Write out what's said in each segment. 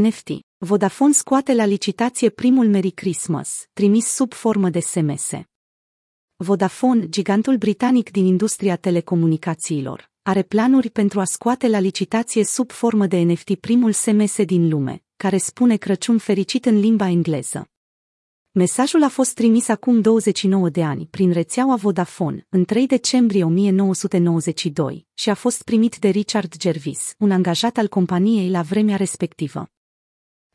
NFT. Vodafone scoate la licitație primul Merry Christmas, trimis sub formă de SMS. Vodafone, gigantul britanic din industria telecomunicațiilor, are planuri pentru a scoate la licitație sub formă de NFT primul SMS din lume, care spune Crăciun fericit în limba engleză. Mesajul a fost trimis acum 29 de ani prin rețeaua Vodafone, în 3 decembrie 1992, și a fost primit de Richard Jervis, un angajat al companiei la vremea respectivă.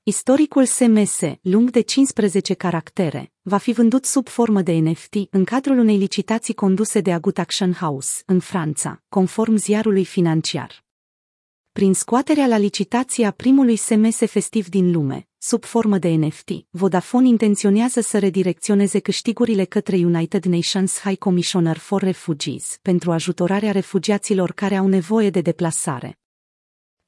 Istoricul SMS, lung de 15 caractere, va fi vândut sub formă de NFT în cadrul unei licitații conduse de Agut Action House, în Franța, conform ziarului financiar. Prin scoaterea la licitație a primului SMS festiv din lume, sub formă de NFT, Vodafone intenționează să redirecționeze câștigurile către United Nations High Commissioner for Refugees pentru ajutorarea refugiaților care au nevoie de deplasare.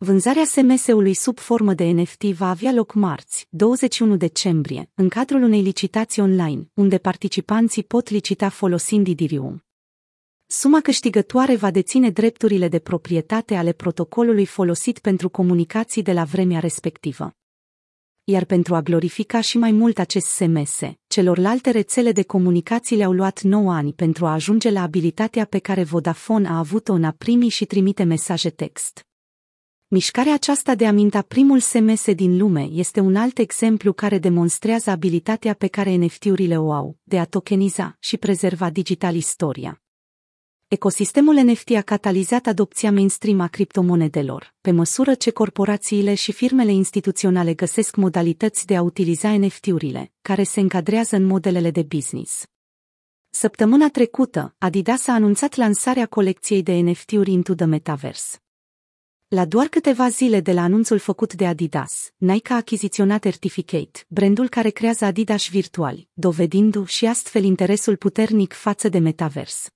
Vânzarea SMS-ului sub formă de NFT va avea loc marți, 21 decembrie, în cadrul unei licitații online, unde participanții pot licita folosind Idirium. Suma câștigătoare va deține drepturile de proprietate ale protocolului folosit pentru comunicații de la vremea respectivă. Iar pentru a glorifica și mai mult acest SMS, celorlalte rețele de comunicații le-au luat 9 ani pentru a ajunge la abilitatea pe care Vodafone a avut-o în a primi și trimite mesaje text. Mișcarea aceasta de a minta primul SMS din lume este un alt exemplu care demonstrează abilitatea pe care NFT-urile o au de a tokeniza și prezerva digital istoria. Ecosistemul NFT a catalizat adopția mainstream a criptomonedelor, pe măsură ce corporațiile și firmele instituționale găsesc modalități de a utiliza NFT-urile, care se încadrează în modelele de business. Săptămâna trecută, Adidas a anunțat lansarea colecției de NFT-uri Into the Metaverse. La doar câteva zile de la anunțul făcut de Adidas, Nike a achiziționat Certificate, brandul care creează Adidas virtuali, dovedindu și astfel interesul puternic față de metavers.